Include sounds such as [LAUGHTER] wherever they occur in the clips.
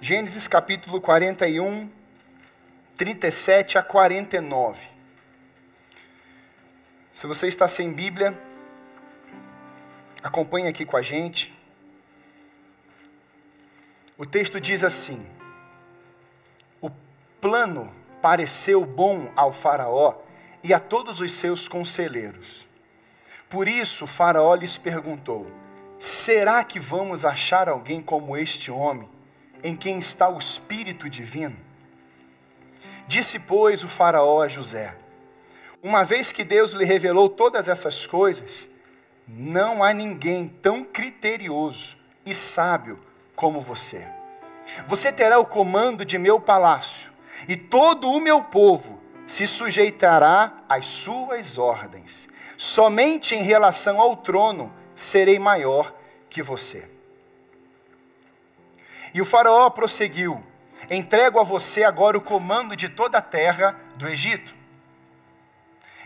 Gênesis capítulo 41, 37 a 49. Se você está sem Bíblia, acompanhe aqui com a gente. O texto diz assim: O plano pareceu bom ao Faraó e a todos os seus conselheiros. Por isso, Faraó lhes perguntou: Será que vamos achar alguém como este homem? Em quem está o Espírito Divino? Disse, pois, o Faraó a José: Uma vez que Deus lhe revelou todas essas coisas, não há ninguém tão criterioso e sábio como você. Você terá o comando de meu palácio, e todo o meu povo se sujeitará às suas ordens. Somente em relação ao trono serei maior que você. E o Faraó prosseguiu: Entrego a você agora o comando de toda a terra do Egito.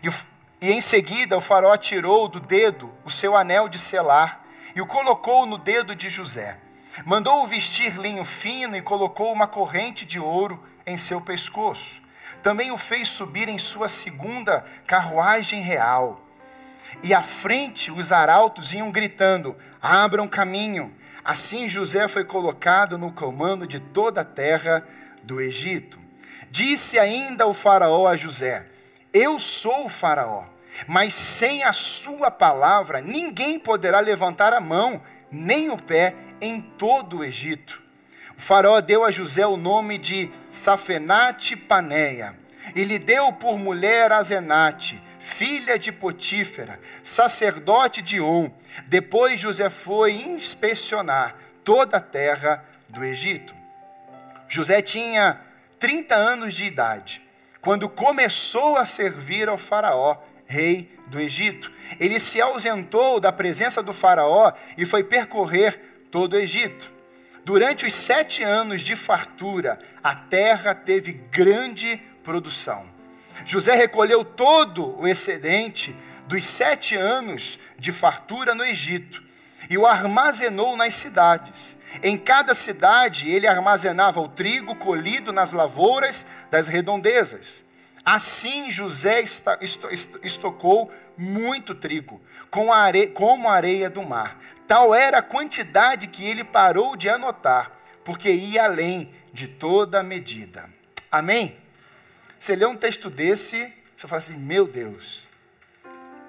E, e em seguida o Faraó tirou do dedo o seu anel de selar e o colocou no dedo de José. Mandou-o vestir linho fino e colocou uma corrente de ouro em seu pescoço. Também o fez subir em sua segunda carruagem real. E à frente os arautos iam gritando: Abram caminho Assim José foi colocado no comando de toda a terra do Egito. Disse ainda o Faraó a José: Eu sou o Faraó, mas sem a sua palavra ninguém poderá levantar a mão, nem o pé em todo o Egito. O Faraó deu a José o nome de Safenate Paneia, e lhe deu por mulher Azenate filha de Potífera, sacerdote de On. Depois José foi inspecionar toda a terra do Egito. José tinha 30 anos de idade quando começou a servir ao Faraó, rei do Egito. Ele se ausentou da presença do Faraó e foi percorrer todo o Egito. Durante os sete anos de fartura, a terra teve grande produção. José recolheu todo o excedente dos sete anos de fartura no Egito e o armazenou nas cidades. Em cada cidade ele armazenava o trigo colhido nas lavouras das redondezas. Assim José estocou muito trigo, como a areia do mar. Tal era a quantidade que ele parou de anotar, porque ia além de toda a medida. Amém? Você lê um texto desse, você fala assim: meu Deus,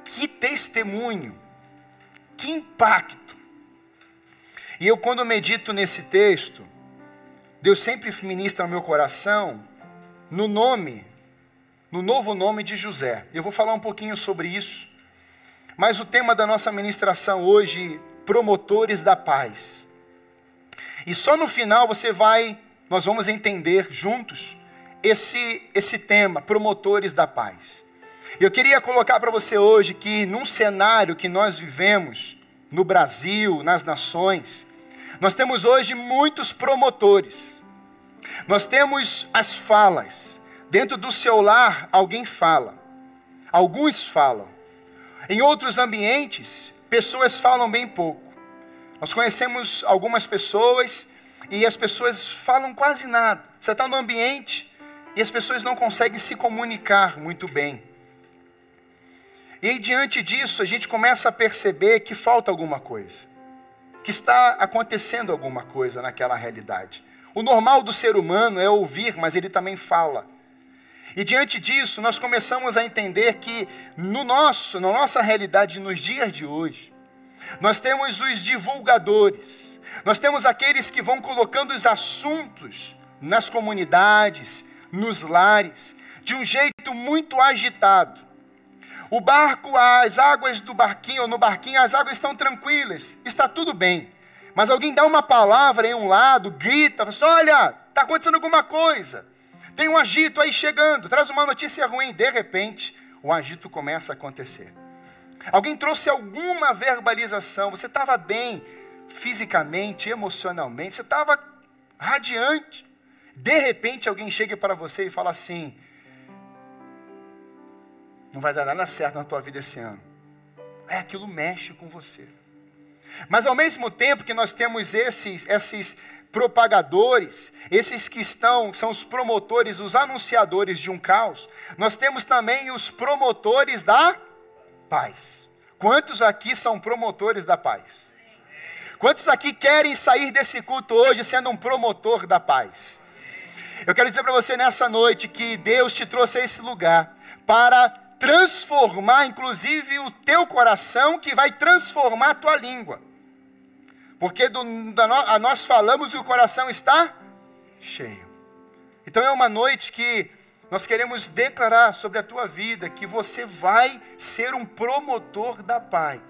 que testemunho, que impacto. E eu, quando medito nesse texto, Deus sempre ministra no meu coração no nome, no novo nome de José. Eu vou falar um pouquinho sobre isso. Mas o tema da nossa ministração hoje, promotores da paz. E só no final você vai, nós vamos entender juntos esse, esse tema, promotores da paz. Eu queria colocar para você hoje que, num cenário que nós vivemos, no Brasil, nas nações, nós temos hoje muitos promotores. Nós temos as falas. Dentro do seu lar, alguém fala. Alguns falam. Em outros ambientes, pessoas falam bem pouco. Nós conhecemos algumas pessoas e as pessoas falam quase nada. Você está no ambiente, e as pessoas não conseguem se comunicar muito bem. E aí, diante disso, a gente começa a perceber que falta alguma coisa, que está acontecendo alguma coisa naquela realidade. O normal do ser humano é ouvir, mas ele também fala. E diante disso, nós começamos a entender que no nosso, na nossa realidade, nos dias de hoje, nós temos os divulgadores, nós temos aqueles que vão colocando os assuntos nas comunidades, nos lares, de um jeito muito agitado. O barco, as águas do barquinho, ou no barquinho, as águas estão tranquilas, está tudo bem. Mas alguém dá uma palavra em um lado, grita, fala assim, olha, está acontecendo alguma coisa. Tem um agito aí chegando, traz uma notícia ruim. De repente, o agito começa a acontecer. Alguém trouxe alguma verbalização, você estava bem fisicamente, emocionalmente, você estava radiante. De repente alguém chega para você e fala assim: não vai dar nada certo na tua vida esse ano. É, aquilo mexe com você. Mas ao mesmo tempo que nós temos esses, esses propagadores, esses que estão, são os promotores, os anunciadores de um caos, nós temos também os promotores da paz. Quantos aqui são promotores da paz? Quantos aqui querem sair desse culto hoje sendo um promotor da paz? Eu quero dizer para você nessa noite que Deus te trouxe a esse lugar para transformar, inclusive, o teu coração, que vai transformar a tua língua. Porque do, da, nós falamos e o coração está cheio. Então é uma noite que nós queremos declarar sobre a tua vida que você vai ser um promotor da paz.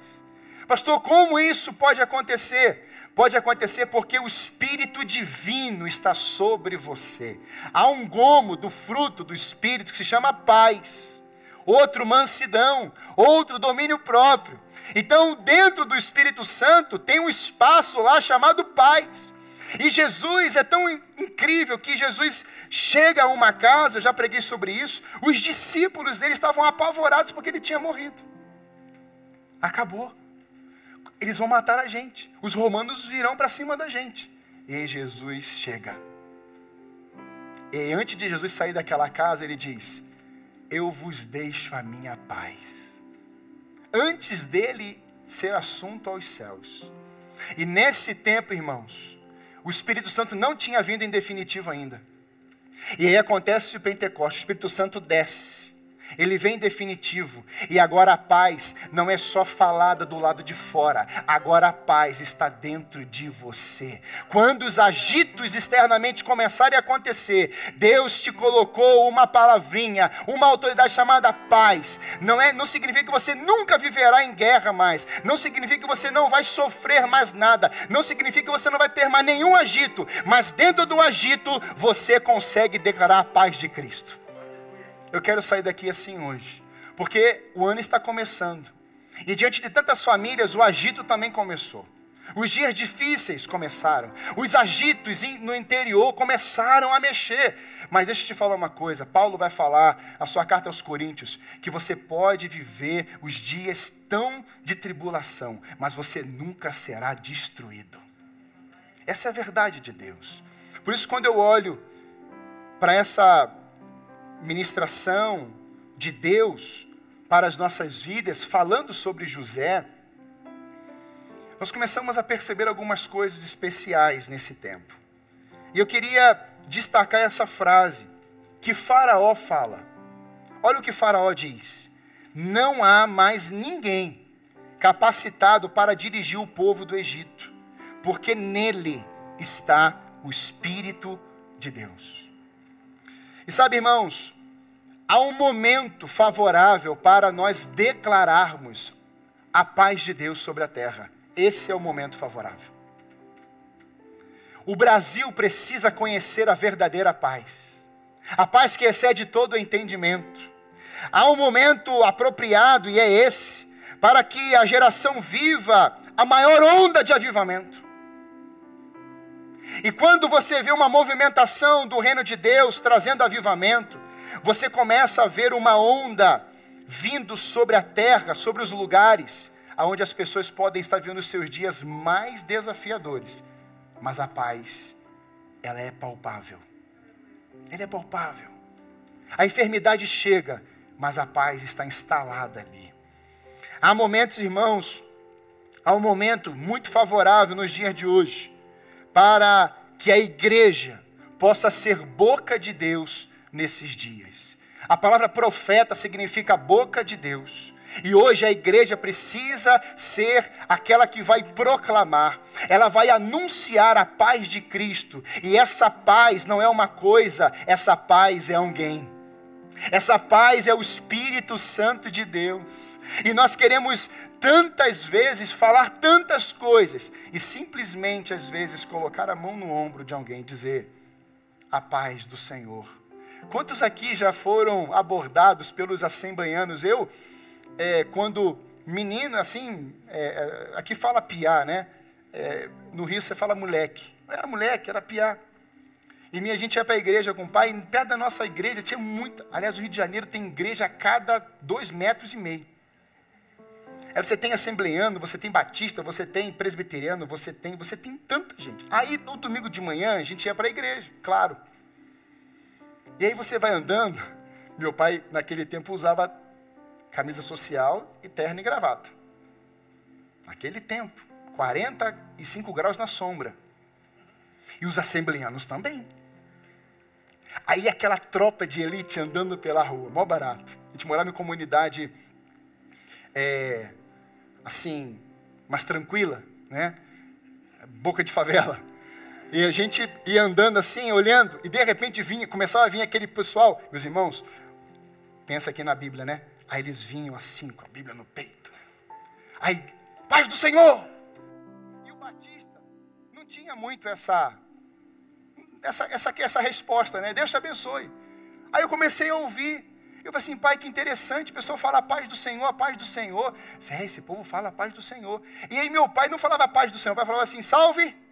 Pastor, como isso pode acontecer? Pode acontecer porque o Espírito Divino está sobre você. Há um gomo do fruto do Espírito que se chama paz, outro mansidão, outro domínio próprio. Então, dentro do Espírito Santo, tem um espaço lá chamado paz. E Jesus é tão incrível que Jesus chega a uma casa, eu já preguei sobre isso, os discípulos dele estavam apavorados porque ele tinha morrido. Acabou. Eles vão matar a gente. Os romanos virão para cima da gente. E Jesus chega. E antes de Jesus sair daquela casa, ele diz: Eu vos deixo a minha paz antes dele ser assunto aos céus. E nesse tempo, irmãos, o Espírito Santo não tinha vindo em definitivo ainda. E aí acontece o Pentecostes, o Espírito Santo desce ele vem definitivo. E agora a paz não é só falada do lado de fora, agora a paz está dentro de você. Quando os agitos externamente começarem a acontecer, Deus te colocou uma palavrinha, uma autoridade chamada paz. Não é, não significa que você nunca viverá em guerra mais. Não significa que você não vai sofrer mais nada. Não significa que você não vai ter mais nenhum agito, mas dentro do agito você consegue declarar a paz de Cristo eu quero sair daqui assim hoje, porque o ano está começando. E diante de tantas famílias, o agito também começou. Os dias difíceis começaram. Os agitos no interior começaram a mexer. Mas deixa eu te falar uma coisa. Paulo vai falar na sua carta aos Coríntios que você pode viver os dias tão de tribulação, mas você nunca será destruído. Essa é a verdade de Deus. Por isso, quando eu olho para essa ministração de Deus para as nossas vidas, falando sobre José, nós começamos a perceber algumas coisas especiais nesse tempo. E eu queria destacar essa frase que Faraó fala. Olha o que Faraó diz: Não há mais ninguém capacitado para dirigir o povo do Egito, porque nele está o Espírito de Deus. E sabe, irmãos, há um momento favorável para nós declararmos a paz de Deus sobre a terra. Esse é o momento favorável. O Brasil precisa conhecer a verdadeira paz, a paz que excede todo o entendimento. Há um momento apropriado, e é esse, para que a geração viva a maior onda de avivamento. E quando você vê uma movimentação do reino de Deus trazendo avivamento, você começa a ver uma onda vindo sobre a terra, sobre os lugares aonde as pessoas podem estar vivendo os seus dias mais desafiadores. Mas a paz, ela é palpável. Ela é palpável. A enfermidade chega, mas a paz está instalada ali. Há momentos, irmãos, há um momento muito favorável nos dias de hoje para que a igreja possa ser boca de Deus nesses dias. A palavra profeta significa boca de Deus. E hoje a igreja precisa ser aquela que vai proclamar, ela vai anunciar a paz de Cristo. E essa paz não é uma coisa, essa paz é alguém. Essa paz é o Espírito Santo de Deus. E nós queremos tantas vezes falar tantas coisas e simplesmente às vezes colocar a mão no ombro de alguém e dizer: A paz do Senhor. Quantos aqui já foram abordados pelos assembleianos? Eu, é, quando menino, assim, é, é aqui fala piá, né? É, no Rio você fala moleque. Eu era moleque, era piá. E minha gente ia para a igreja com o pai, e perto da nossa igreja tinha muita. Aliás, o Rio de Janeiro tem igreja a cada dois metros e meio. Aí você tem assembleano, você tem batista, você tem presbiteriano, você tem, você tem tanta gente. Aí no domingo de manhã a gente ia para a igreja, claro. E aí você vai andando. Meu pai naquele tempo usava camisa social e terno e gravata. Naquele tempo, 45 graus na sombra. E os assembleanos também. Aí aquela tropa de elite andando pela rua, mó barato. A gente morava em comunidade é, assim, mais tranquila, né? Boca de favela. E a gente ia andando assim, olhando, e de repente vinha, começava a vir aquele pessoal, meus irmãos, pensa aqui na Bíblia, né? Aí eles vinham assim, com a Bíblia no peito. Aí, paz do Senhor! E o Batista não tinha muito essa, essa, essa, essa resposta, né? Deus te abençoe. Aí eu comecei a ouvir eu falei assim, pai, que interessante, o pessoal fala a paz do Senhor, a paz do Senhor. É, esse povo fala a paz do Senhor. E aí meu pai não falava a paz do Senhor, o pai falava assim, salve. [LAUGHS]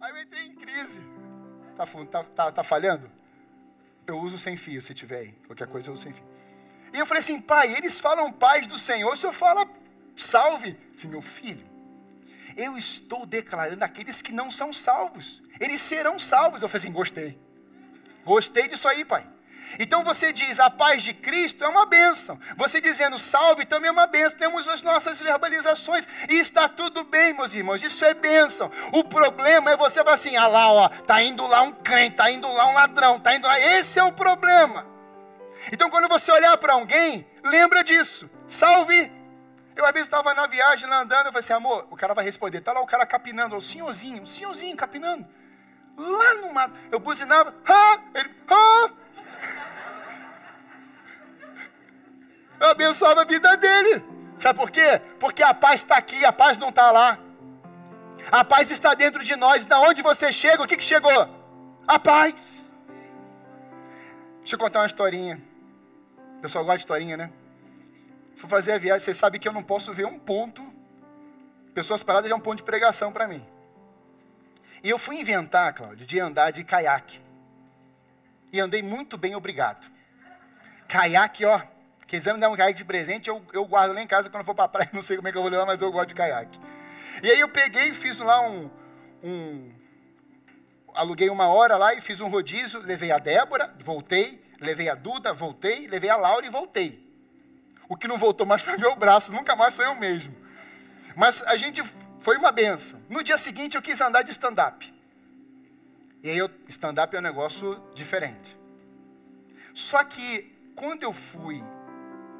Aí eu entrei em crise. Tá, tá, tá, tá falhando? Eu uso sem fio, se tiver aí. Qualquer coisa eu uso sem fio. E eu falei assim, pai, eles falam paz do Senhor, o Senhor fala salve. Assim, meu filho, eu estou declarando aqueles que não são salvos. Eles serão salvos. Eu falei assim: gostei. Gostei disso aí, pai. Então você diz, a paz de Cristo é uma bênção. Você dizendo salve também é uma bênção. Temos as nossas verbalizações e está tudo bem, meus irmãos. Isso é bênção. O problema é você falar assim: ah lá, ó, tá indo lá um crente, tá indo lá um ladrão, tá indo lá. Esse é o problema. Então quando você olhar para alguém, lembra disso. Salve eu uma vez estava na viagem, lá andando, eu falei assim, amor, o cara vai responder. Está lá o cara capinando, o senhorzinho, o senhorzinho capinando. Lá no mato. Eu buzinava, ah! ele, ah! Eu abençoava a vida dele. Sabe por quê? Porque a paz está aqui, a paz não está lá. A paz está dentro de nós. Da onde você chega, o que, que chegou? A paz. Deixa eu contar uma historinha. O pessoal gosta de historinha, né? Fui fazer a viagem, vocês sabem que eu não posso ver um ponto. Pessoas paradas é um ponto de pregação para mim. E eu fui inventar, Cláudio, de andar de caiaque. E andei muito bem, obrigado. Caiaque, ó. Quiser me dar um caiaque de presente, eu, eu guardo lá em casa quando eu for para a praia. [LAUGHS] Não sei como é que eu vou levar, mas eu gosto de caiaque. E aí eu peguei e fiz lá um, um. Aluguei uma hora lá e fiz um rodízio. Levei a Débora, voltei. Levei a Duda, voltei. Levei a Laura e voltei. O que não voltou mais foi [LAUGHS] meu braço, nunca mais sou eu mesmo. Mas a gente foi uma benção. No dia seguinte eu quis andar de stand-up. E aí stand-up é um negócio diferente. Só que quando eu fui,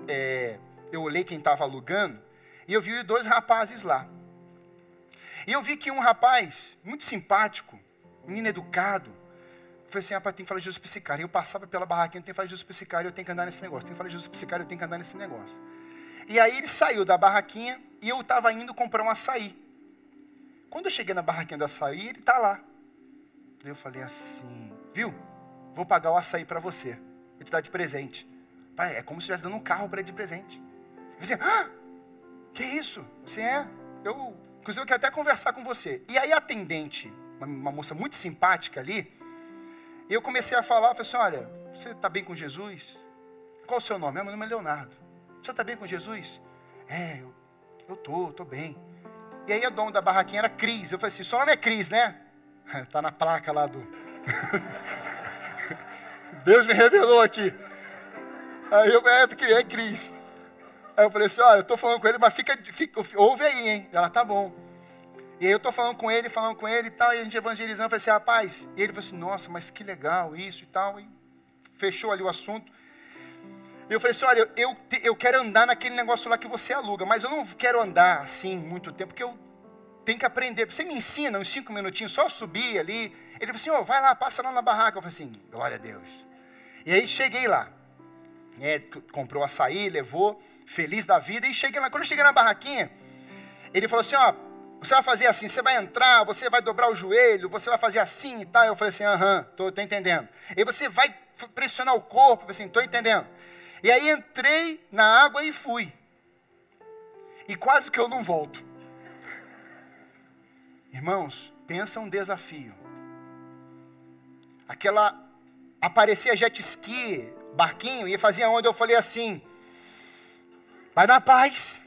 é, eu olhei quem estava alugando, e eu vi dois rapazes lá. E eu vi que um rapaz, muito simpático, menino educado, falei assim, rapaz, tem que falar de Jesus para esse cara. E eu passava pela barraquinha, tem que falar de Jesus para esse cara, eu tenho que andar nesse negócio. Tem que falar de Jesus para esse cara, eu tenho que andar nesse negócio. E aí ele saiu da barraquinha e eu estava indo comprar um açaí. Quando eu cheguei na barraquinha do açaí, ele está lá. Eu falei assim, viu? Vou pagar o açaí para você. Vou te dar de presente. Pai, é como se estivesse dando um carro para ele de presente. Eu falei assim, ah, que isso? Você é? Eu, inclusive, eu quero até conversar com você. E aí a atendente, uma, uma moça muito simpática ali, e eu comecei a falar, falei assim, olha, você está bem com Jesus? Qual o seu nome? Meu nome é Leonardo. Você está bem com Jesus? É, eu, eu tô, tô bem. E aí a dona da barraquinha era Cris. Eu falei assim, seu nome é Cris, né? Está [LAUGHS] na placa lá do... [LAUGHS] Deus me revelou aqui. Aí eu, é, porque é Cris. Aí eu falei assim, olha, eu estou falando com ele, mas fica, fica, ouve aí, hein? Ela, tá bom. E aí eu estou falando com ele, falando com ele e tal, e a gente evangelizando, eu falei assim, rapaz, e ele falou assim, nossa, mas que legal isso e tal, e fechou ali o assunto. E eu falei assim, olha, eu, eu quero andar naquele negócio lá que você aluga, mas eu não quero andar assim muito tempo, porque eu tenho que aprender. Você me ensina uns cinco minutinhos, só subir ali. Ele falou assim, oh, vai lá, passa lá na barraca. Eu falei assim, glória a Deus. E aí cheguei lá. É, comprou açaí, levou, feliz da vida, e cheguei lá. Quando eu cheguei na barraquinha, ele falou assim, ó, você vai fazer assim, você vai entrar, você vai dobrar o joelho, você vai fazer assim e tal. Eu falei assim, aham, tô, entendendo. E você vai pressionar o corpo, assim, tô entendendo. E aí entrei na água e fui. E quase que eu não volto. Irmãos, pensa um desafio. Aquela aparecia jet ski, barquinho, e fazia onda, eu falei assim: vai na paz.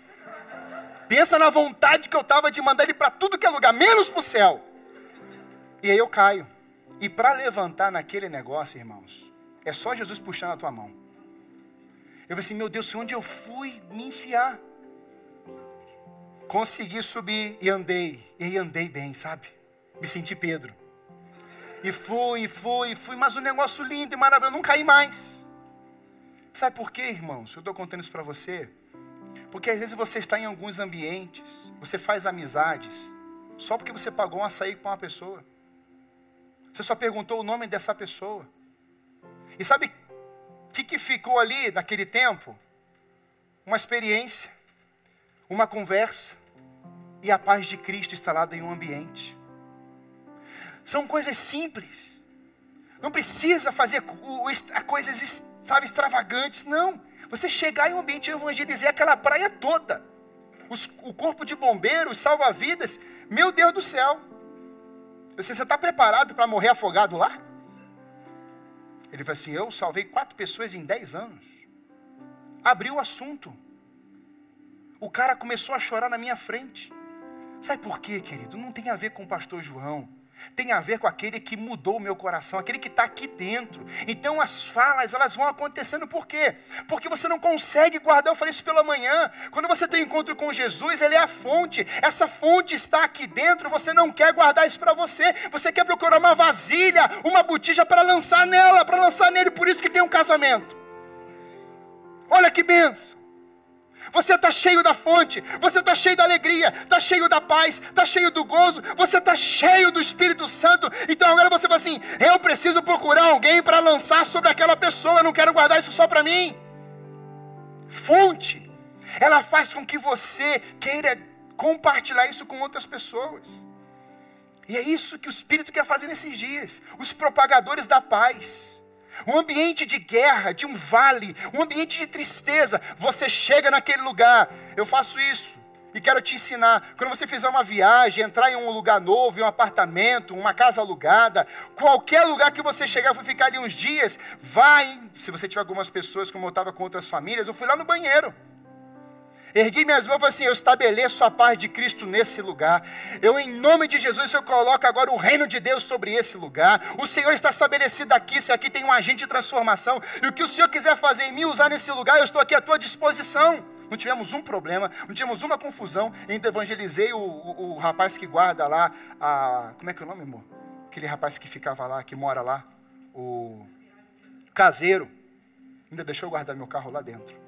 Pensa na vontade que eu estava de mandar ele para tudo que é lugar, menos para o céu. E aí eu caio. E para levantar naquele negócio, irmãos, é só Jesus puxando a tua mão. Eu falei assim, meu Deus, onde eu fui me enfiar? Consegui subir e andei. E aí andei bem, sabe? Me senti Pedro. E fui, e fui, e fui, mas um negócio lindo e maravilhoso, não caí mais. Sabe por quê, irmãos? Eu estou contando isso para você. Porque às vezes você está em alguns ambientes, você faz amizades, só porque você pagou um açaí com uma pessoa. Você só perguntou o nome dessa pessoa. E sabe o que, que ficou ali naquele tempo? Uma experiência, uma conversa e a paz de Cristo instalada em um ambiente. São coisas simples. Não precisa fazer coisas, sabe, extravagantes, não. Você chegar em um ambiente e evangelizar aquela praia toda. Os, o corpo de bombeiros, salva-vidas. Meu Deus do céu. Você está preparado para morrer afogado lá? Ele falou assim: Eu salvei quatro pessoas em dez anos. Abriu o assunto. O cara começou a chorar na minha frente. Sabe por quê, querido? Não tem a ver com o pastor João tem a ver com aquele que mudou o meu coração, aquele que está aqui dentro. Então as falas, elas vão acontecendo por quê? Porque você não consegue guardar, eu falei isso pela manhã. Quando você tem encontro com Jesus, Ele é a fonte. Essa fonte está aqui dentro, você não quer guardar isso para você. Você quer procurar uma vasilha, uma botija para lançar nela, para lançar nele. Por isso que tem um casamento. Olha que benção. Você está cheio da fonte, você está cheio da alegria, está cheio da paz, está cheio do gozo, você está cheio do Espírito Santo. Então agora você fala assim: eu preciso procurar alguém para lançar sobre aquela pessoa, eu não quero guardar isso só para mim. Fonte, ela faz com que você queira compartilhar isso com outras pessoas. E é isso que o Espírito quer fazer nesses dias os propagadores da paz um ambiente de guerra, de um vale, um ambiente de tristeza. Você chega naquele lugar, eu faço isso e quero te ensinar. Quando você fizer uma viagem, entrar em um lugar novo, em um apartamento, uma casa alugada, qualquer lugar que você chegar, for ficar ali uns dias, vai. Se você tiver algumas pessoas, como eu estava com outras famílias, eu fui lá no banheiro. Ergui minhas mãos e falei assim: Eu estabeleço a paz de Cristo nesse lugar. Eu, em nome de Jesus, eu coloco agora o reino de Deus sobre esse lugar. O Senhor está estabelecido aqui. Se aqui tem um agente de transformação, e o que o Senhor quiser fazer em mim, usar nesse lugar, eu estou aqui à tua disposição. Não tivemos um problema, não tivemos uma confusão. Ainda evangelizei o, o, o rapaz que guarda lá, a, como é que é o nome, amor? Aquele rapaz que ficava lá, que mora lá, o caseiro. Ainda deixou eu guardar meu carro lá dentro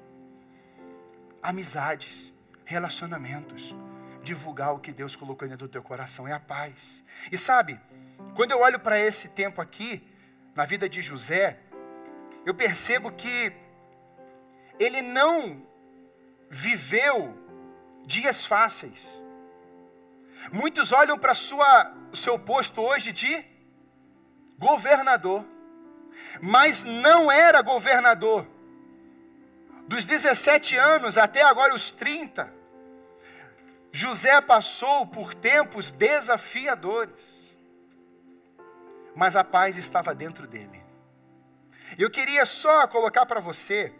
amizades, relacionamentos. Divulgar o que Deus colocou dentro do teu coração é a paz. E sabe, quando eu olho para esse tempo aqui, na vida de José, eu percebo que ele não viveu dias fáceis. Muitos olham para o seu posto hoje de governador, mas não era governador dos 17 anos até agora os 30, José passou por tempos desafiadores, mas a paz estava dentro dele. Eu queria só colocar para você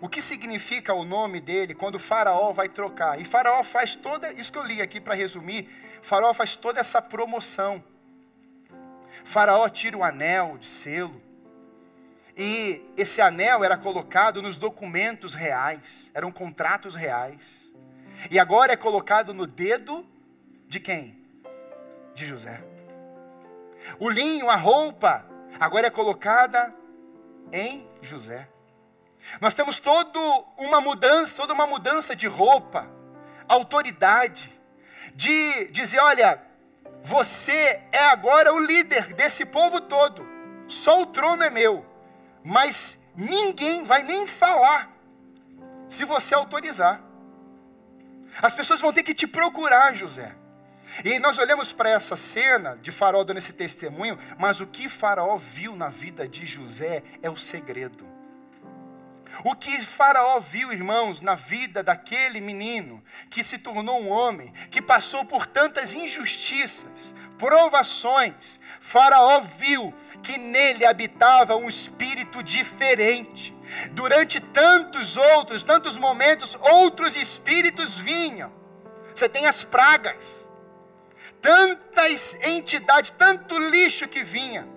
o que significa o nome dele quando o Faraó vai trocar. E Faraó faz toda, isso que eu li aqui para resumir, Faraó faz toda essa promoção. Faraó tira o anel de selo, e esse anel era colocado nos documentos reais, eram contratos reais. E agora é colocado no dedo de quem? De José. O linho, a roupa, agora é colocada em José. Nós temos toda uma mudança, toda uma mudança de roupa, autoridade, de dizer, olha, você é agora o líder desse povo todo. Só o trono é meu mas ninguém vai nem falar se você autorizar. As pessoas vão ter que te procurar, José. E nós olhamos para essa cena de Faraó dando esse testemunho, mas o que Faraó viu na vida de José é o segredo. O que Faraó viu, irmãos, na vida daquele menino que se tornou um homem, que passou por tantas injustiças, provações, Faraó viu que nele habitava um espírito diferente. Durante tantos outros, tantos momentos, outros espíritos vinham. Você tem as pragas, tantas entidades, tanto lixo que vinha.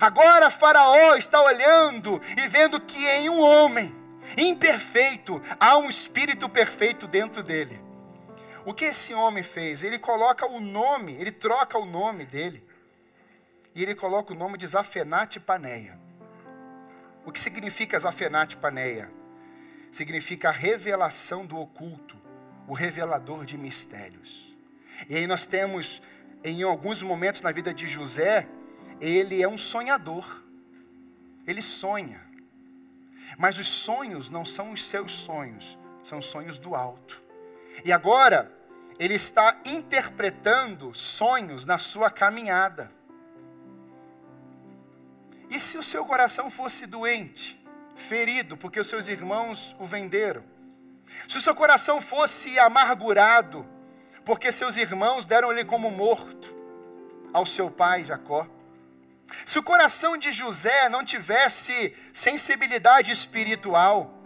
Agora Faraó está olhando e vendo que em um homem imperfeito há um espírito perfeito dentro dele. O que esse homem fez? Ele coloca o nome, ele troca o nome dele. E ele coloca o nome de Zafenate Paneia. O que significa Zafenate Paneia? Significa a revelação do oculto, o revelador de mistérios. E aí nós temos, em alguns momentos na vida de José, ele é um sonhador. Ele sonha. Mas os sonhos não são os seus sonhos, são sonhos do alto. E agora, ele está interpretando sonhos na sua caminhada. E se o seu coração fosse doente, ferido, porque os seus irmãos o venderam? Se o seu coração fosse amargurado, porque seus irmãos deram-lhe como morto ao seu pai Jacó? Se o coração de José não tivesse sensibilidade espiritual,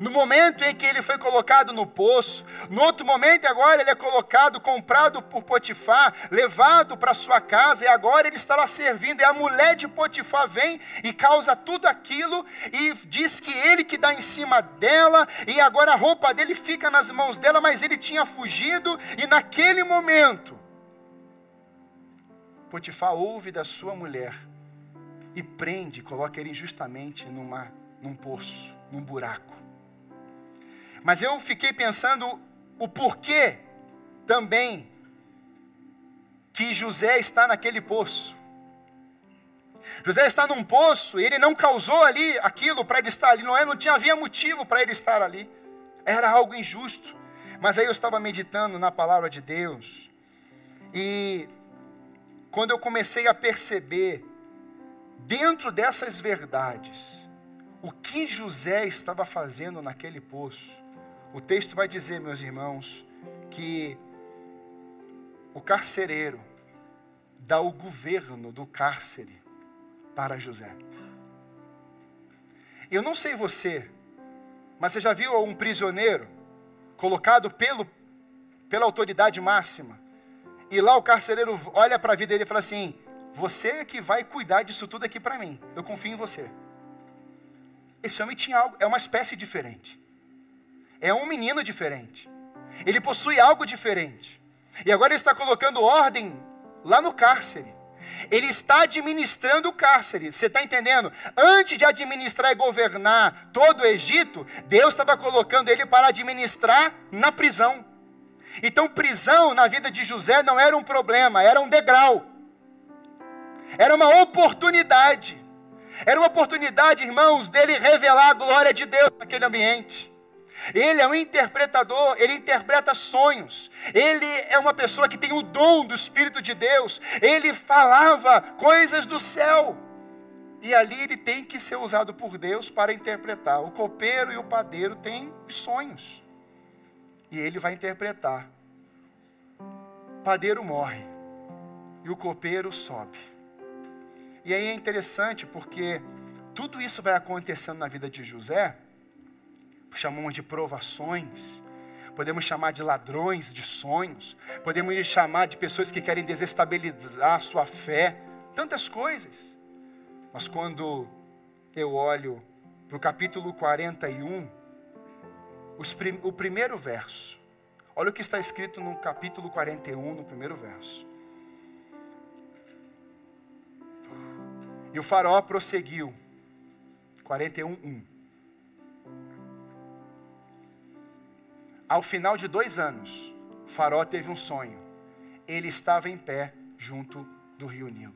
no momento em que ele foi colocado no poço, no outro momento agora ele é colocado, comprado por Potifar, levado para sua casa, e agora ele está lá servindo, e a mulher de Potifar vem e causa tudo aquilo, e diz que ele que dá em cima dela, e agora a roupa dele fica nas mãos dela, mas ele tinha fugido, e naquele momento, Potifar ouve da sua mulher e prende, coloca ele justamente numa, num poço, num buraco. Mas eu fiquei pensando o porquê também que José está naquele poço. José está num poço e ele não causou ali aquilo para ele estar ali, não, é, não tinha havia motivo para ele estar ali. Era algo injusto. Mas aí eu estava meditando na palavra de Deus e quando eu comecei a perceber, dentro dessas verdades, o que José estava fazendo naquele poço, o texto vai dizer, meus irmãos, que o carcereiro dá o governo do cárcere para José. Eu não sei você, mas você já viu um prisioneiro colocado pelo, pela autoridade máxima e lá o carcereiro olha para a vida dele e fala assim: Você é que vai cuidar disso tudo aqui para mim. Eu confio em você. Esse homem tinha algo, é uma espécie diferente. É um menino diferente. Ele possui algo diferente. E agora ele está colocando ordem lá no cárcere. Ele está administrando o cárcere. Você está entendendo? Antes de administrar e governar todo o Egito, Deus estava colocando ele para administrar na prisão. Então, prisão na vida de José não era um problema, era um degrau. Era uma oportunidade. Era uma oportunidade, irmãos, dele revelar a glória de Deus naquele ambiente. Ele é um interpretador, ele interpreta sonhos. Ele é uma pessoa que tem o dom do Espírito de Deus. Ele falava coisas do céu. E ali ele tem que ser usado por Deus para interpretar. O copeiro e o padeiro têm sonhos e ele vai interpretar. O padeiro morre e o copeiro sobe. E aí é interessante porque tudo isso vai acontecendo na vida de José, chamamos de provações, podemos chamar de ladrões de sonhos, podemos chamar de pessoas que querem desestabilizar a sua fé, tantas coisas. Mas quando eu olho para o capítulo 41, prim, o primeiro verso. Olha o que está escrito no capítulo 41, no primeiro verso. E o faraó prosseguiu. 41, 1. Ao final de dois anos, faraó teve um sonho. Ele estava em pé junto do rio Nilo.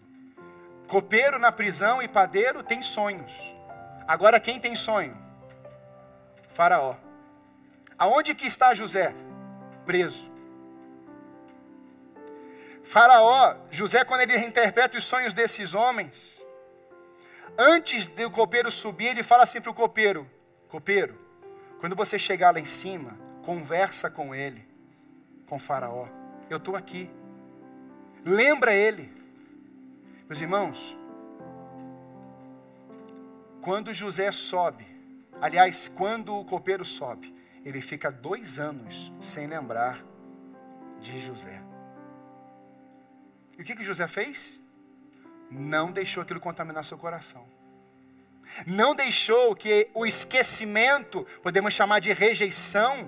Copeiro na prisão e padeiro tem sonhos. Agora quem tem sonho? Faraó. Aonde que está José? Preso. Faraó, José, quando ele interpreta os sonhos desses homens, antes do copeiro subir, ele fala assim para o copeiro: Copeiro, quando você chegar lá em cima, conversa com ele, com Faraó. Eu estou aqui. Lembra ele. Meus irmãos, quando José sobe, aliás, quando o copeiro sobe, ele fica dois anos sem lembrar de José. E o que, que José fez? Não deixou aquilo contaminar seu coração. Não deixou que o esquecimento, podemos chamar de rejeição,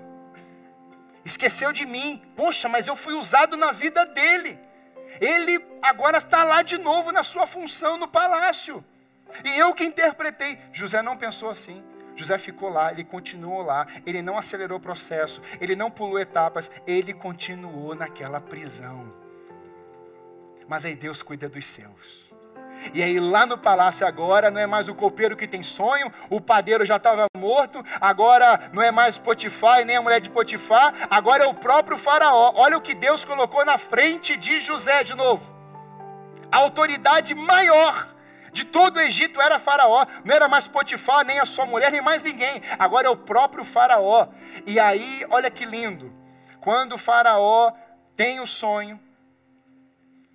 esqueceu de mim. Poxa, mas eu fui usado na vida dele. Ele agora está lá de novo na sua função no palácio. E eu que interpretei. José não pensou assim. José ficou lá, ele continuou lá, ele não acelerou o processo, ele não pulou etapas, ele continuou naquela prisão. Mas aí Deus cuida dos seus. E aí lá no palácio agora não é mais o copeiro que tem sonho, o padeiro já estava morto, agora não é mais Potifar e nem a mulher de Potifar, agora é o próprio faraó. Olha o que Deus colocou na frente de José de novo. A autoridade maior de todo o Egito era faraó, não era mais Potifar, nem a sua mulher, nem mais ninguém. Agora é o próprio faraó. E aí, olha que lindo. Quando o faraó tem o sonho,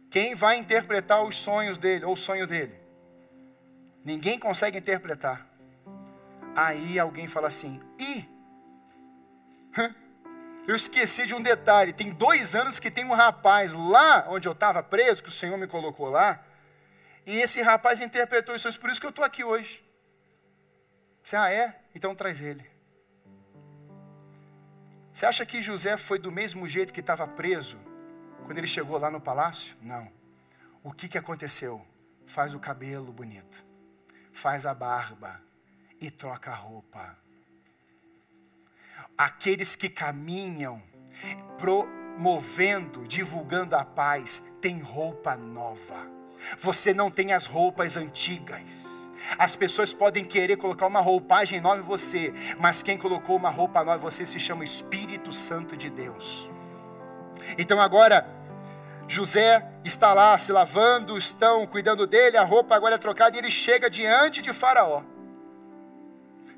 quem vai interpretar os sonhos dele, ou o sonho dele? Ninguém consegue interpretar. Aí alguém fala assim: ih, eu esqueci de um detalhe. Tem dois anos que tem um rapaz lá onde eu estava preso, que o Senhor me colocou lá, e esse rapaz interpretou os sonhos, por isso que eu estou aqui hoje. Você, ah, é? Então traz ele. Você acha que José foi do mesmo jeito que estava preso quando ele chegou lá no palácio? Não. O que, que aconteceu? Faz o cabelo bonito, faz a barba e troca a roupa. Aqueles que caminham promovendo, divulgando a paz, têm roupa nova. Você não tem as roupas antigas. As pessoas podem querer colocar uma roupagem nova em você, mas quem colocou uma roupa nova em você se chama Espírito Santo de Deus. Então agora, José está lá se lavando, estão cuidando dele, a roupa agora é trocada e ele chega diante de Faraó.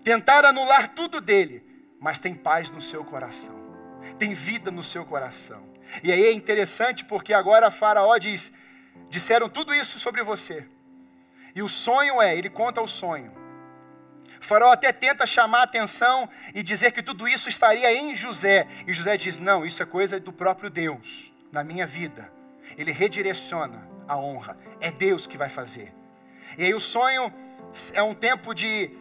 Tentar anular tudo dele, mas tem paz no seu coração, tem vida no seu coração. E aí é interessante porque agora Faraó diz: disseram tudo isso sobre você. E o sonho é, ele conta o sonho. O faraó até tenta chamar a atenção e dizer que tudo isso estaria em José. E José diz: Não, isso é coisa do próprio Deus, na minha vida. Ele redireciona a honra. É Deus que vai fazer. E aí o sonho é um tempo de.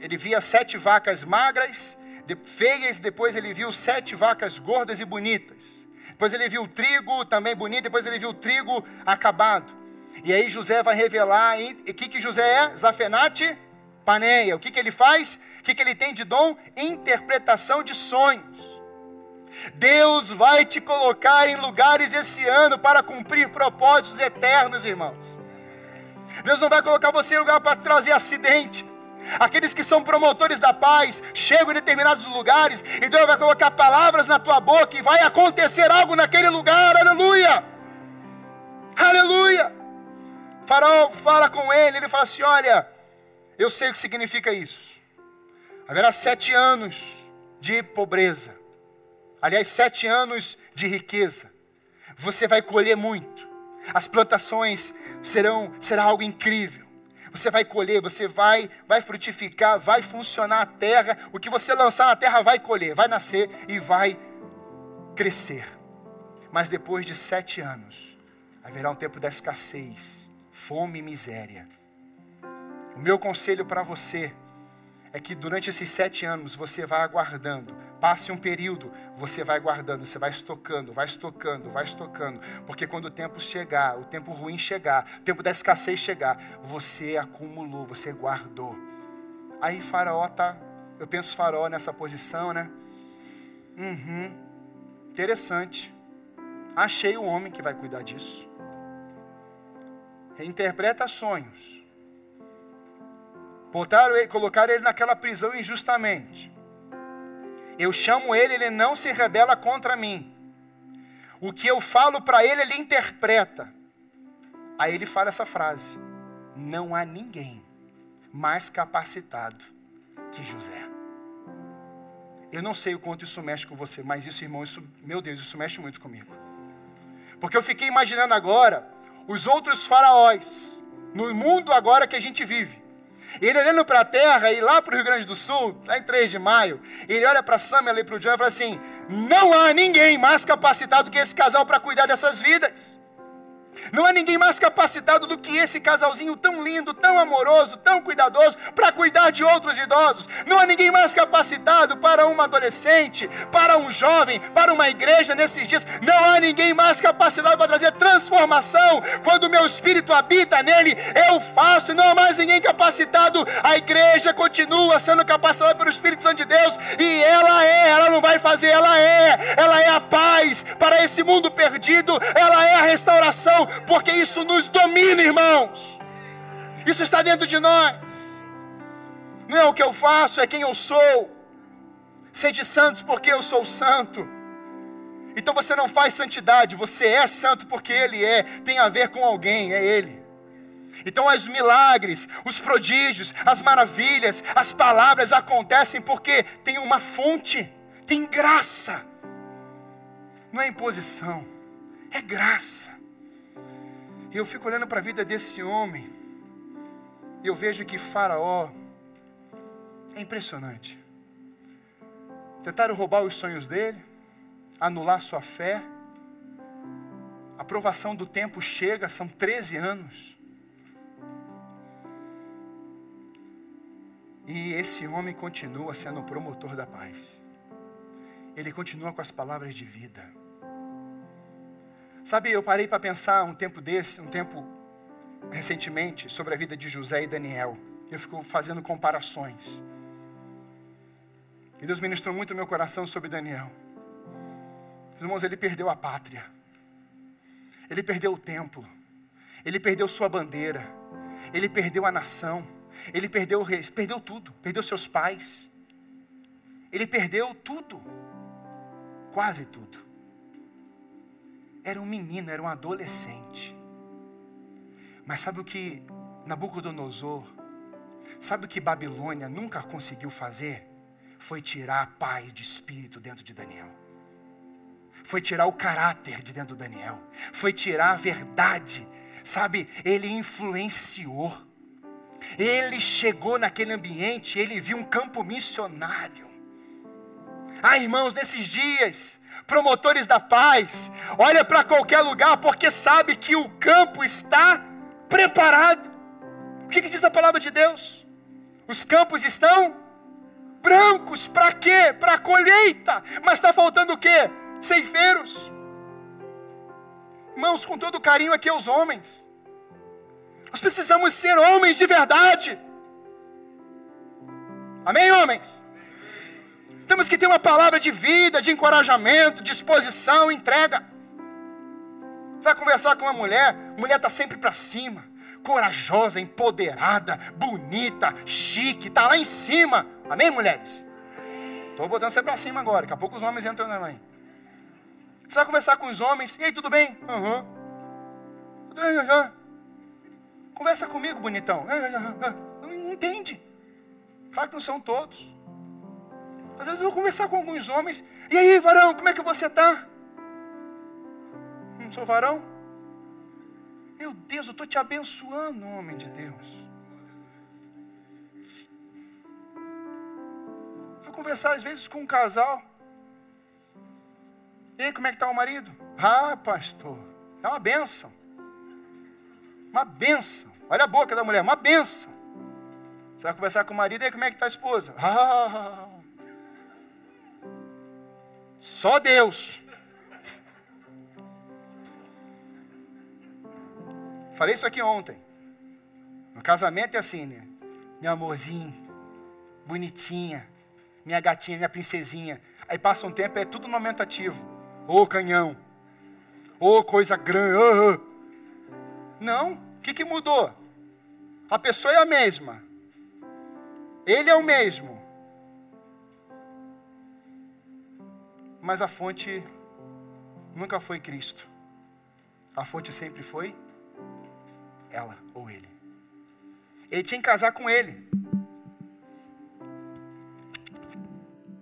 Ele via sete vacas magras, feias, depois ele viu sete vacas gordas e bonitas. Depois ele viu o trigo também bonito, depois ele viu o trigo acabado. E aí José vai revelar o que, que José é? Zafenate Paneia. O que, que ele faz? O que, que ele tem de dom? Interpretação de sonhos. Deus vai te colocar em lugares esse ano para cumprir propósitos eternos, irmãos. Deus não vai colocar você em lugar para trazer acidente. Aqueles que são promotores da paz chegam em determinados lugares e Deus vai colocar palavras na tua boca e vai acontecer algo naquele lugar. Aleluia! Aleluia! O faraó fala com ele, ele fala assim: Olha, eu sei o que significa isso. Haverá sete anos de pobreza aliás, sete anos de riqueza. Você vai colher muito. As plantações serão será algo incrível. Você vai colher, você vai vai frutificar, vai funcionar a terra. O que você lançar na terra vai colher, vai nascer e vai crescer. Mas depois de sete anos, haverá um tempo da escassez, fome e miséria. O meu conselho para você é que durante esses sete anos você vai aguardando Passe um período, você vai guardando, você vai estocando, vai estocando, vai estocando. Porque quando o tempo chegar, o tempo ruim chegar, o tempo da escassez chegar, você acumulou, você guardou. Aí Faraó tá, eu penso Faraó nessa posição, né? Uhum. Interessante. Achei o homem que vai cuidar disso. Reinterpreta sonhos. Botaram ele, colocaram ele naquela prisão injustamente. Eu chamo ele, ele não se rebela contra mim. O que eu falo para ele, ele interpreta. Aí ele fala essa frase: Não há ninguém mais capacitado que José. Eu não sei o quanto isso mexe com você, mas isso, irmão, isso, meu Deus, isso mexe muito comigo. Porque eu fiquei imaginando agora os outros faraós no mundo agora que a gente vive. Ele olhando para a terra e lá para o Rio Grande do Sul, lá em 3 de maio, ele olha para Samuel e para o John e fala assim: não há ninguém mais capacitado que esse casal para cuidar dessas vidas. Não há ninguém mais capacitado do que esse casalzinho tão lindo, tão amoroso, tão cuidadoso para cuidar de outros idosos. Não há ninguém mais capacitado para uma adolescente, para um jovem, para uma igreja nesses dias. Não há ninguém mais capacitado para trazer transformação. Quando o meu espírito habita nele, eu faço. Não há mais ninguém capacitado. A igreja continua sendo capacitada pelo Espírito Santo de Deus e ela é, ela não vai fazer, ela é. Ela é a paz para esse mundo perdido. Ela é a restauração porque isso nos domina, irmãos. Isso está dentro de nós. Não é o que eu faço, é quem eu sou. Sede santos porque eu sou santo. Então você não faz santidade, você é santo porque Ele é, tem a ver com alguém, é Ele. Então os milagres, os prodígios, as maravilhas, as palavras acontecem porque tem uma fonte, tem graça. Não é imposição, é graça. E eu fico olhando para a vida desse homem, e eu vejo que Faraó é impressionante. Tentaram roubar os sonhos dele, anular sua fé. A aprovação do tempo chega, são 13 anos. E esse homem continua sendo o promotor da paz. Ele continua com as palavras de vida. Sabe, eu parei para pensar um tempo desse, um tempo recentemente, sobre a vida de José e Daniel. Eu fico fazendo comparações. E Deus ministrou muito no meu coração sobre Daniel. irmãos, ele perdeu a pátria. Ele perdeu o templo. Ele perdeu sua bandeira. Ele perdeu a nação. Ele perdeu o rei. Perdeu tudo. Perdeu seus pais. Ele perdeu tudo. Quase tudo era um menino, era um adolescente. Mas sabe o que Nabucodonosor, sabe o que Babilônia nunca conseguiu fazer? Foi tirar a paz de espírito dentro de Daniel. Foi tirar o caráter de dentro do Daniel. Foi tirar a verdade. Sabe, ele influenciou. Ele chegou naquele ambiente, ele viu um campo missionário. Ah, irmãos, nesses dias, promotores da paz, olha para qualquer lugar porque sabe que o campo está preparado. O que, que diz a palavra de Deus? Os campos estão brancos, para quê? Para colheita, mas está faltando o quê? Ceifeiros. Irmãos, com todo carinho aqui aos homens, nós precisamos ser homens de verdade. Amém, homens? Temos que ter uma palavra de vida, de encorajamento, disposição, entrega. Vai conversar com uma mulher, mulher está sempre para cima, corajosa, empoderada, bonita, chique, está lá em cima. Amém, mulheres? Estou botando você para cima agora, daqui a pouco os homens entram também. Você vai conversar com os homens, e aí, tudo bem? Uhum. Conversa comigo, bonitão. Não entende. Claro que não são todos. Às vezes eu vou conversar com alguns homens. E aí, varão, como é que você está? Não sou varão? Meu Deus, eu estou te abençoando, homem de Deus. Vou conversar às vezes com um casal. E aí, como é que está o marido? Ah, pastor, é uma benção. Uma benção. Olha a boca da mulher, uma benção. Você vai conversar com o marido, e aí, como é que está a esposa? [LAUGHS] Ah, só Deus. Falei isso aqui ontem. No casamento é assim, né? Meu amorzinho, bonitinha, minha gatinha, minha princesinha. Aí passa um tempo, é tudo no aumentativo. Ô oh, canhão. Ô oh, coisa grande. Oh, oh. Não, o que, que mudou? A pessoa é a mesma. Ele é o mesmo. Mas a fonte nunca foi Cristo. A fonte sempre foi ela ou ele. Ele tinha que casar com ele.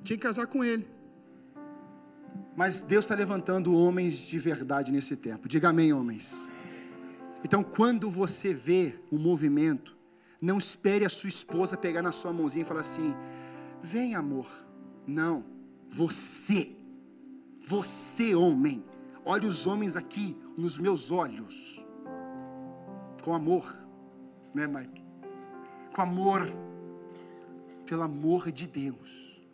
Tinha que casar com ele. Mas Deus está levantando homens de verdade nesse tempo. Diga amém, homens. Então, quando você vê um movimento, não espere a sua esposa pegar na sua mãozinha e falar assim: vem, amor. Não, você, você, homem, olhe os homens aqui nos meus olhos, com amor, né, Mike? Com amor, pelo amor de Deus,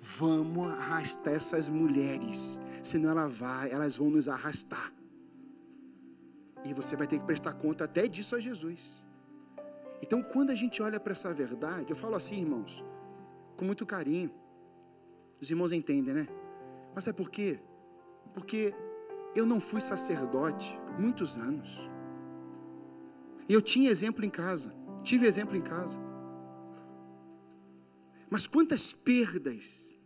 vamos arrastar essas mulheres, senão ela vai, elas vão nos arrastar. E você vai ter que prestar conta até disso a Jesus. Então, quando a gente olha para essa verdade, eu falo assim, irmãos, com muito carinho. Os irmãos entendem, né? Mas é por quê? Porque eu não fui sacerdote muitos anos. E eu tinha exemplo em casa, tive exemplo em casa. Mas quantas perdas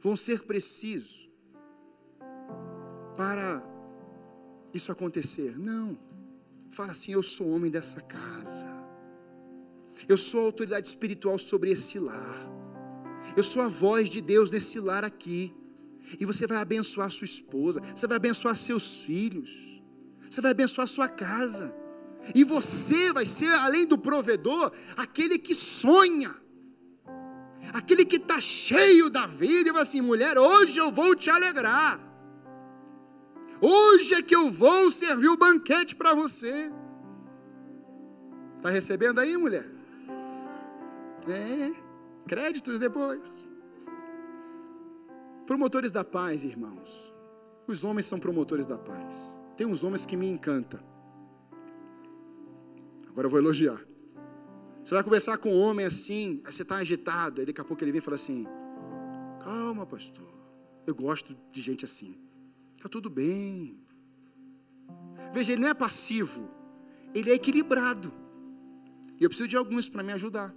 vão ser preciso para isso acontecer? Não. Fala assim: eu sou homem dessa casa. Eu sou a autoridade espiritual sobre esse lar. Eu sou a voz de Deus nesse lar aqui. E você vai abençoar sua esposa, você vai abençoar seus filhos, você vai abençoar sua casa. E você vai ser, além do provedor, aquele que sonha, aquele que está cheio da vida e vai assim: mulher, hoje eu vou te alegrar. Hoje é que eu vou servir o banquete para você. Está recebendo aí, mulher? É, créditos depois. Promotores da paz, irmãos. Os homens são promotores da paz. Tem uns homens que me encantam. Agora eu vou elogiar. Você vai conversar com um homem assim, aí você está agitado, aí daqui a pouco ele vem e fala assim: Calma, pastor. Eu gosto de gente assim. Está tudo bem. Veja, ele não é passivo, ele é equilibrado. E eu preciso de alguns para me ajudar.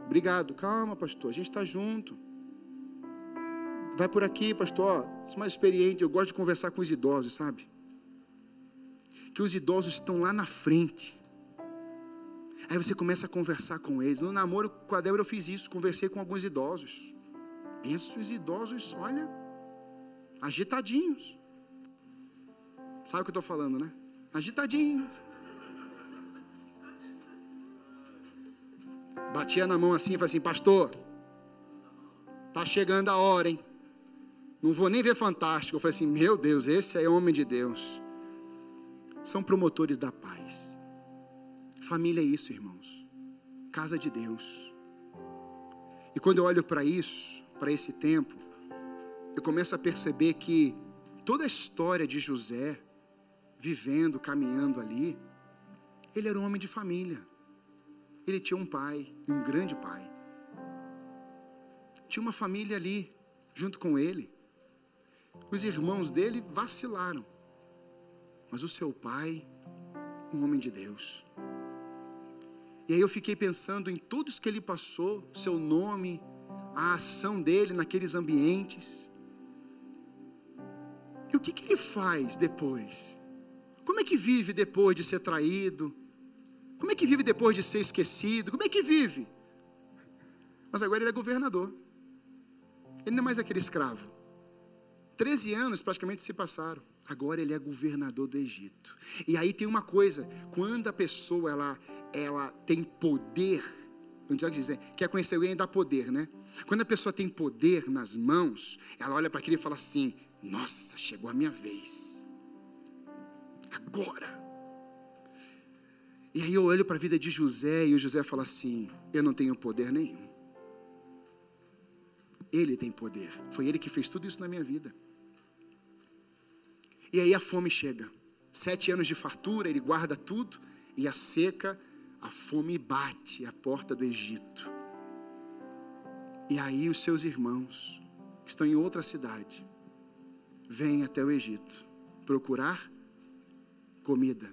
Obrigado, calma, pastor, a gente está junto. Vai por aqui, pastor. Sou mais experiente, eu gosto de conversar com os idosos, sabe? Que os idosos estão lá na frente. Aí você começa a conversar com eles. No namoro com a Débora eu fiz isso, conversei com alguns idosos. Penso os idosos, olha, agitadinhos. Sabe o que eu estou falando, né? Agitadinhos. Batia na mão assim e falei assim, pastor, tá chegando a hora, hein? Não vou nem ver fantástico. Eu falei assim, meu Deus, esse é homem de Deus. São promotores da paz. Família é isso, irmãos. Casa de Deus. E quando eu olho para isso, para esse tempo, eu começo a perceber que toda a história de José, vivendo, caminhando ali, ele era um homem de família. Ele tinha um pai, um grande pai. Tinha uma família ali, junto com ele. Os irmãos dele vacilaram. Mas o seu pai, um homem de Deus. E aí eu fiquei pensando em tudo que ele passou, seu nome, a ação dele naqueles ambientes. E o que, que ele faz depois? Como é que vive depois de ser traído? Como é que vive depois de ser esquecido? Como é que vive? Mas agora ele é governador. Ele não é mais aquele escravo. Treze anos praticamente se passaram. Agora ele é governador do Egito. E aí tem uma coisa: quando a pessoa ela, ela tem poder, não pode dizer, quer conhecer alguém dá poder, né? Quando a pessoa tem poder nas mãos, ela olha para aquilo e fala assim: nossa, chegou a minha vez. Agora. E aí eu olho para a vida de José e o José fala assim: Eu não tenho poder nenhum. Ele tem poder. Foi ele que fez tudo isso na minha vida. E aí a fome chega. Sete anos de fartura, ele guarda tudo. E a seca, a fome bate à porta do Egito. E aí os seus irmãos, que estão em outra cidade, vem até o Egito procurar comida.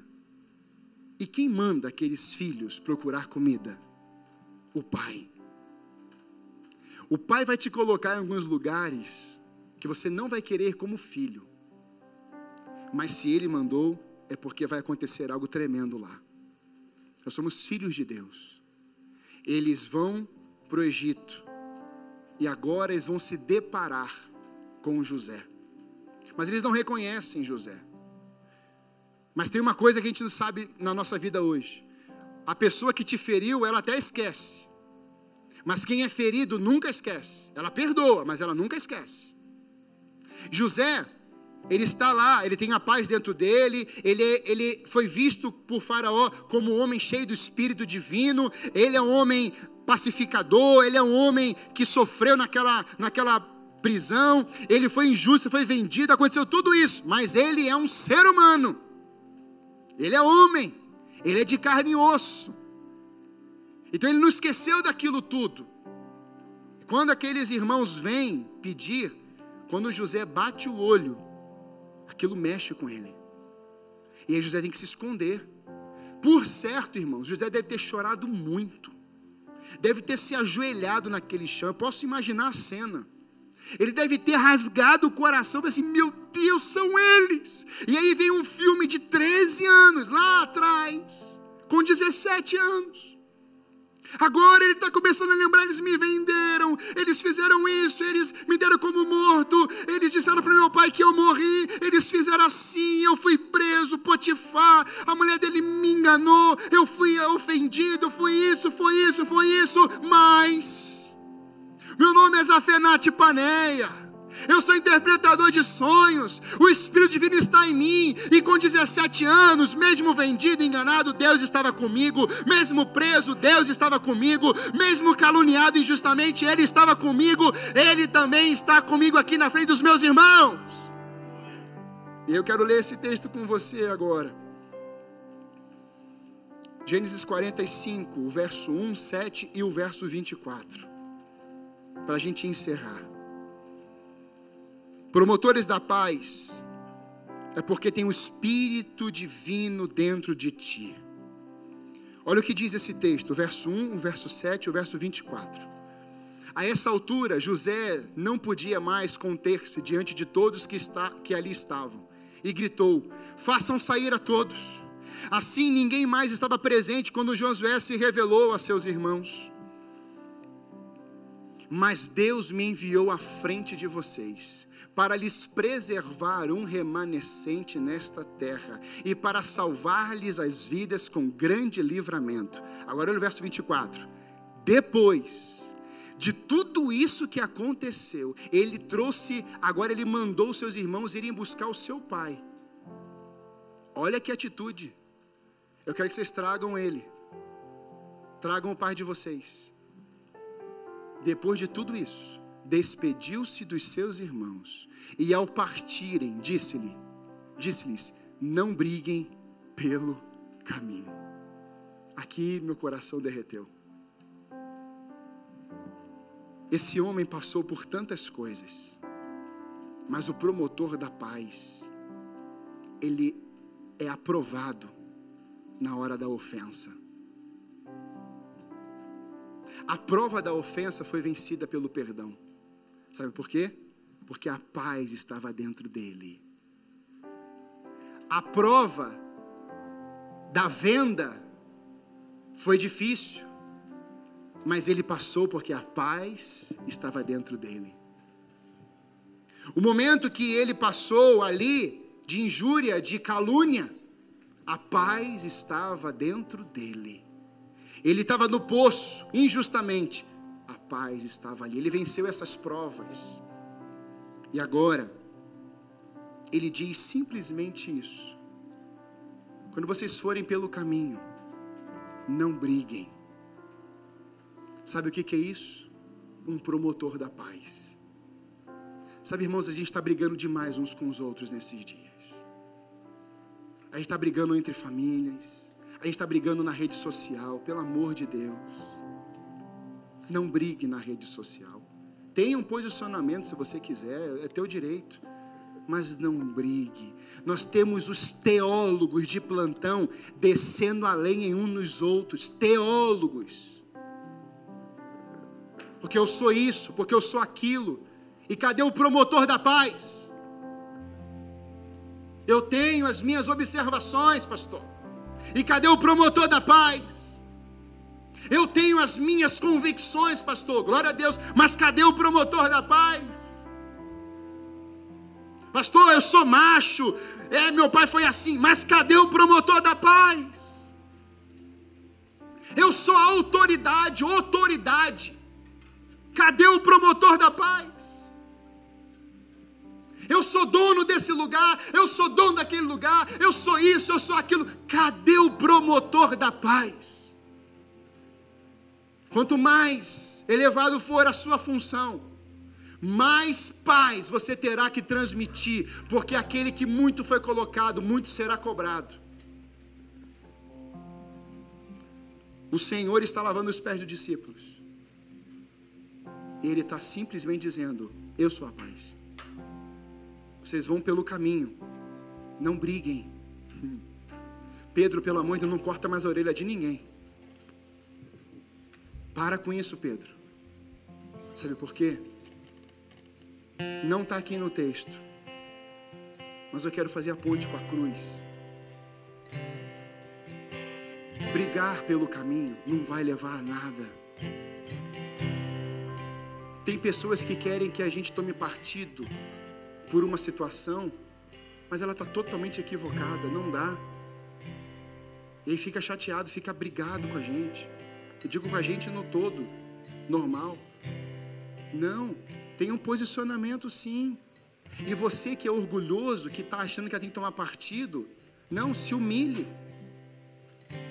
E quem manda aqueles filhos procurar comida? O pai. O pai vai te colocar em alguns lugares que você não vai querer como filho. Mas se ele mandou, é porque vai acontecer algo tremendo lá. Nós somos filhos de Deus. Eles vão para o Egito. E agora eles vão se deparar com José. Mas eles não reconhecem José. Mas tem uma coisa que a gente não sabe na nossa vida hoje. A pessoa que te feriu, ela até esquece. Mas quem é ferido nunca esquece. Ela perdoa, mas ela nunca esquece. José, ele está lá, ele tem a paz dentro dele, ele, ele foi visto por Faraó como um homem cheio do Espírito Divino, ele é um homem pacificador, ele é um homem que sofreu naquela, naquela prisão, ele foi injusto, foi vendido, aconteceu tudo isso, mas ele é um ser humano, ele é homem, ele é de carne e osso, então ele não esqueceu daquilo tudo. Quando aqueles irmãos vêm pedir, quando José bate o olho, aquilo mexe com ele. E aí José tem que se esconder. Por certo, irmãos, José deve ter chorado muito. Deve ter se ajoelhado naquele chão. Eu posso imaginar a cena. Ele deve ter rasgado o coração, assim, meu Deus, são eles. E aí vem um filme de 13 anos, lá atrás, com 17 anos. Agora ele está começando a lembrar: eles me venderam, eles fizeram isso, eles me deram como morto, eles disseram para meu pai que eu morri, eles fizeram assim, eu fui preso, Potifar, a mulher dele me enganou, eu fui ofendido, fui isso, foi isso, foi isso, mas meu nome é Zafenate Paneia eu sou interpretador de sonhos, o Espírito Divino está em mim, e com 17 anos, mesmo vendido, enganado, Deus estava comigo, mesmo preso, Deus estava comigo, mesmo caluniado injustamente, Ele estava comigo, Ele também está comigo aqui na frente dos meus irmãos. E eu quero ler esse texto com você agora. Gênesis 45, o verso 1, 7 e o verso 24. Para a gente encerrar. Promotores da paz, é porque tem o Espírito Divino dentro de ti. Olha o que diz esse texto, o verso 1, o verso 7 o verso 24. A essa altura, José não podia mais conter-se diante de todos que, está, que ali estavam, e gritou: Façam sair a todos. Assim ninguém mais estava presente quando Josué se revelou a seus irmãos. Mas Deus me enviou à frente de vocês para lhes preservar um remanescente nesta terra e para salvar-lhes as vidas com grande livramento. Agora olha o verso 24. Depois de tudo isso que aconteceu, ele trouxe, agora ele mandou seus irmãos irem buscar o seu pai. Olha que atitude. Eu quero que vocês tragam ele. Tragam o pai de vocês. Depois de tudo isso, despediu-se dos seus irmãos e ao partirem disse-lhe, disse-lhes: não briguem pelo caminho. Aqui meu coração derreteu. Esse homem passou por tantas coisas, mas o promotor da paz, ele é aprovado na hora da ofensa. A prova da ofensa foi vencida pelo perdão. Sabe por quê? Porque a paz estava dentro dele. A prova da venda foi difícil, mas ele passou porque a paz estava dentro dele. O momento que ele passou ali de injúria, de calúnia, a paz estava dentro dele. Ele estava no poço, injustamente, a paz estava ali. Ele venceu essas provas. E agora, ele diz simplesmente isso. Quando vocês forem pelo caminho, não briguem. Sabe o que, é isso? Um promotor da paz. Sabe, irmãos, a gente está brigando demais uns com os outros nesses dias. A gente está brigando entre famílias. A gente está brigando na rede social, pelo amor de Deus. Não brigue na rede social. Tenha um posicionamento se você quiser, é teu direito. Mas não brigue. Nós temos os teólogos de plantão descendo a lenha em um nos outros. Teólogos. Porque eu sou isso, porque eu sou aquilo. E cadê o promotor da paz? Eu tenho as minhas observações, pastor. E cadê o promotor da paz? Eu tenho as minhas convicções, pastor, glória a Deus, mas cadê o promotor da paz? Pastor, eu sou macho, é, meu pai foi assim, mas cadê o promotor da paz? Eu sou autoridade, autoridade. Cadê o promotor da paz? Eu sou dono desse lugar, eu sou dono daquele lugar, eu sou isso, eu sou aquilo. Cadê o promotor da paz? Quanto mais elevado for a sua função, mais paz você terá que transmitir, porque aquele que muito foi colocado, muito será cobrado. O Senhor está lavando os pés dos discípulos. Ele está simplesmente dizendo: Eu sou a paz. Vocês vão pelo caminho, não briguem. Pedro, pelo amor de Deus, não corta mais a orelha de ninguém. Para com isso, Pedro. Sabe por quê? Não está aqui no texto, mas eu quero fazer a ponte com a cruz. Brigar pelo caminho não vai levar a nada. Tem pessoas que querem que a gente tome partido por uma situação, mas ela está totalmente equivocada, não dá. E aí fica chateado, fica brigado com a gente. Eu digo com a gente no todo, normal. Não, tem um posicionamento sim. E você que é orgulhoso, que está achando que tem que tomar partido, não, se humilhe.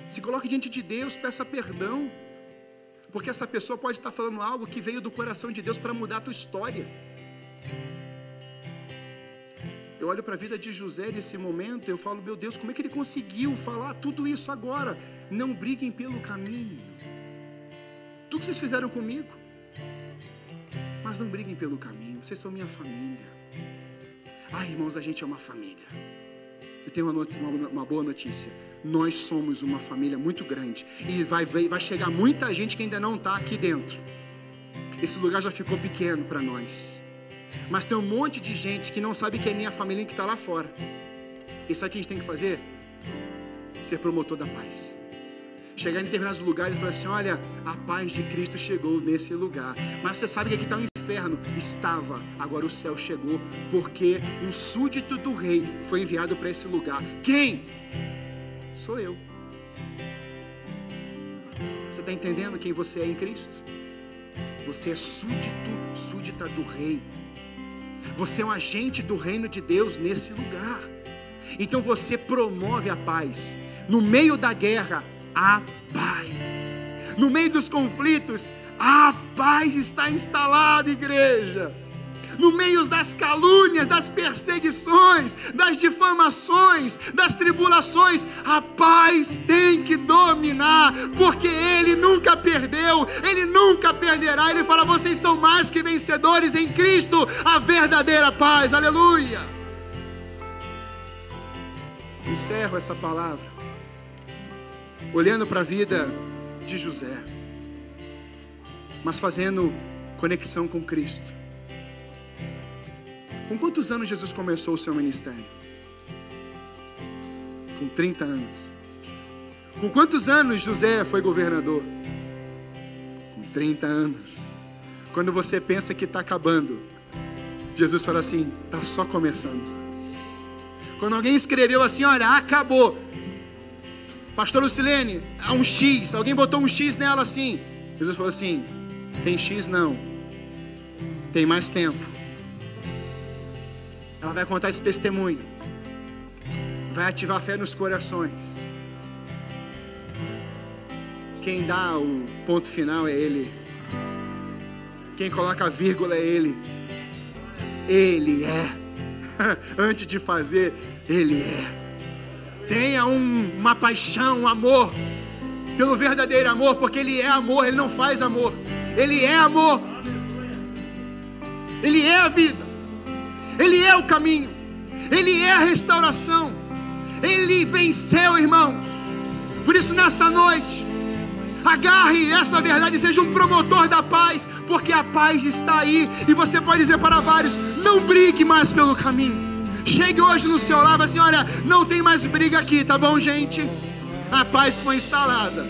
Se coloque diante de Deus, peça perdão. Porque essa pessoa pode estar falando algo que veio do coração de Deus para mudar a tua história. Eu olho para a vida de José nesse momento e eu falo, meu Deus, como é que ele conseguiu falar tudo isso agora? Não briguem pelo caminho. Tudo que vocês fizeram comigo. Mas não briguem pelo caminho, vocês são minha família. Ah, irmãos, a gente é uma família. Eu tenho uma, uma, uma boa notícia nós somos uma família muito grande. E vai, vai chegar muita gente que ainda não está aqui dentro. Esse lugar já ficou pequeno para nós. Mas tem um monte de gente que não sabe que é minha família que está lá fora. E sabe o que a gente tem que fazer? Ser promotor da paz. Chegar em determinados lugares e falar assim: olha, a paz de Cristo chegou nesse lugar. Mas você sabe que aqui está um inferno? Estava, agora o céu chegou, porque um súdito do rei foi enviado para esse lugar. Quem? Sou eu. Você está entendendo quem você é em Cristo? Você é súdito, súdita do rei. Você é um agente do reino de Deus nesse lugar. Então você promove a paz. No meio da guerra, a paz. No meio dos conflitos, a paz está instalada, igreja no meio das calúnias, das perseguições, das difamações, das tribulações, a paz tem que dominar, porque Ele nunca perdeu, Ele nunca perderá. Ele fala: vocês são mais que vencedores em Cristo, a verdadeira paz, aleluia. Encerro essa palavra, olhando para a vida de José, mas fazendo conexão com Cristo. Com quantos anos Jesus começou o seu ministério? Com 30 anos. Com quantos anos José foi governador? Com 30 anos. Quando você pensa que está acabando, Jesus fala assim: está só começando. Quando alguém escreveu assim: olha, acabou. Pastor Lucilene, há um X. Alguém botou um X nela assim. Jesus falou assim: tem X não. Tem mais tempo. Ela vai contar esse testemunho. Vai ativar a fé nos corações. Quem dá o ponto final é Ele. Quem coloca a vírgula é Ele. Ele é. [LAUGHS] Antes de fazer, Ele é. Tenha um, uma paixão, um amor pelo verdadeiro amor, porque Ele é amor, Ele não faz amor. Ele é amor. Ele é a vida. Ele é o caminho, Ele é a restauração, Ele venceu, irmãos. Por isso, nessa noite, agarre essa verdade, seja um promotor da paz, porque a paz está aí, e você pode dizer para vários: não brigue mais pelo caminho. Chegue hoje no seu lar e assim: olha, não tem mais briga aqui, tá bom, gente? A paz foi instalada.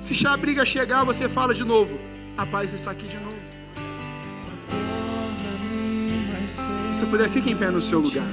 Se a briga chegar, você fala de novo: a paz está aqui de novo. Se você puder, fique em pé no seu lugar.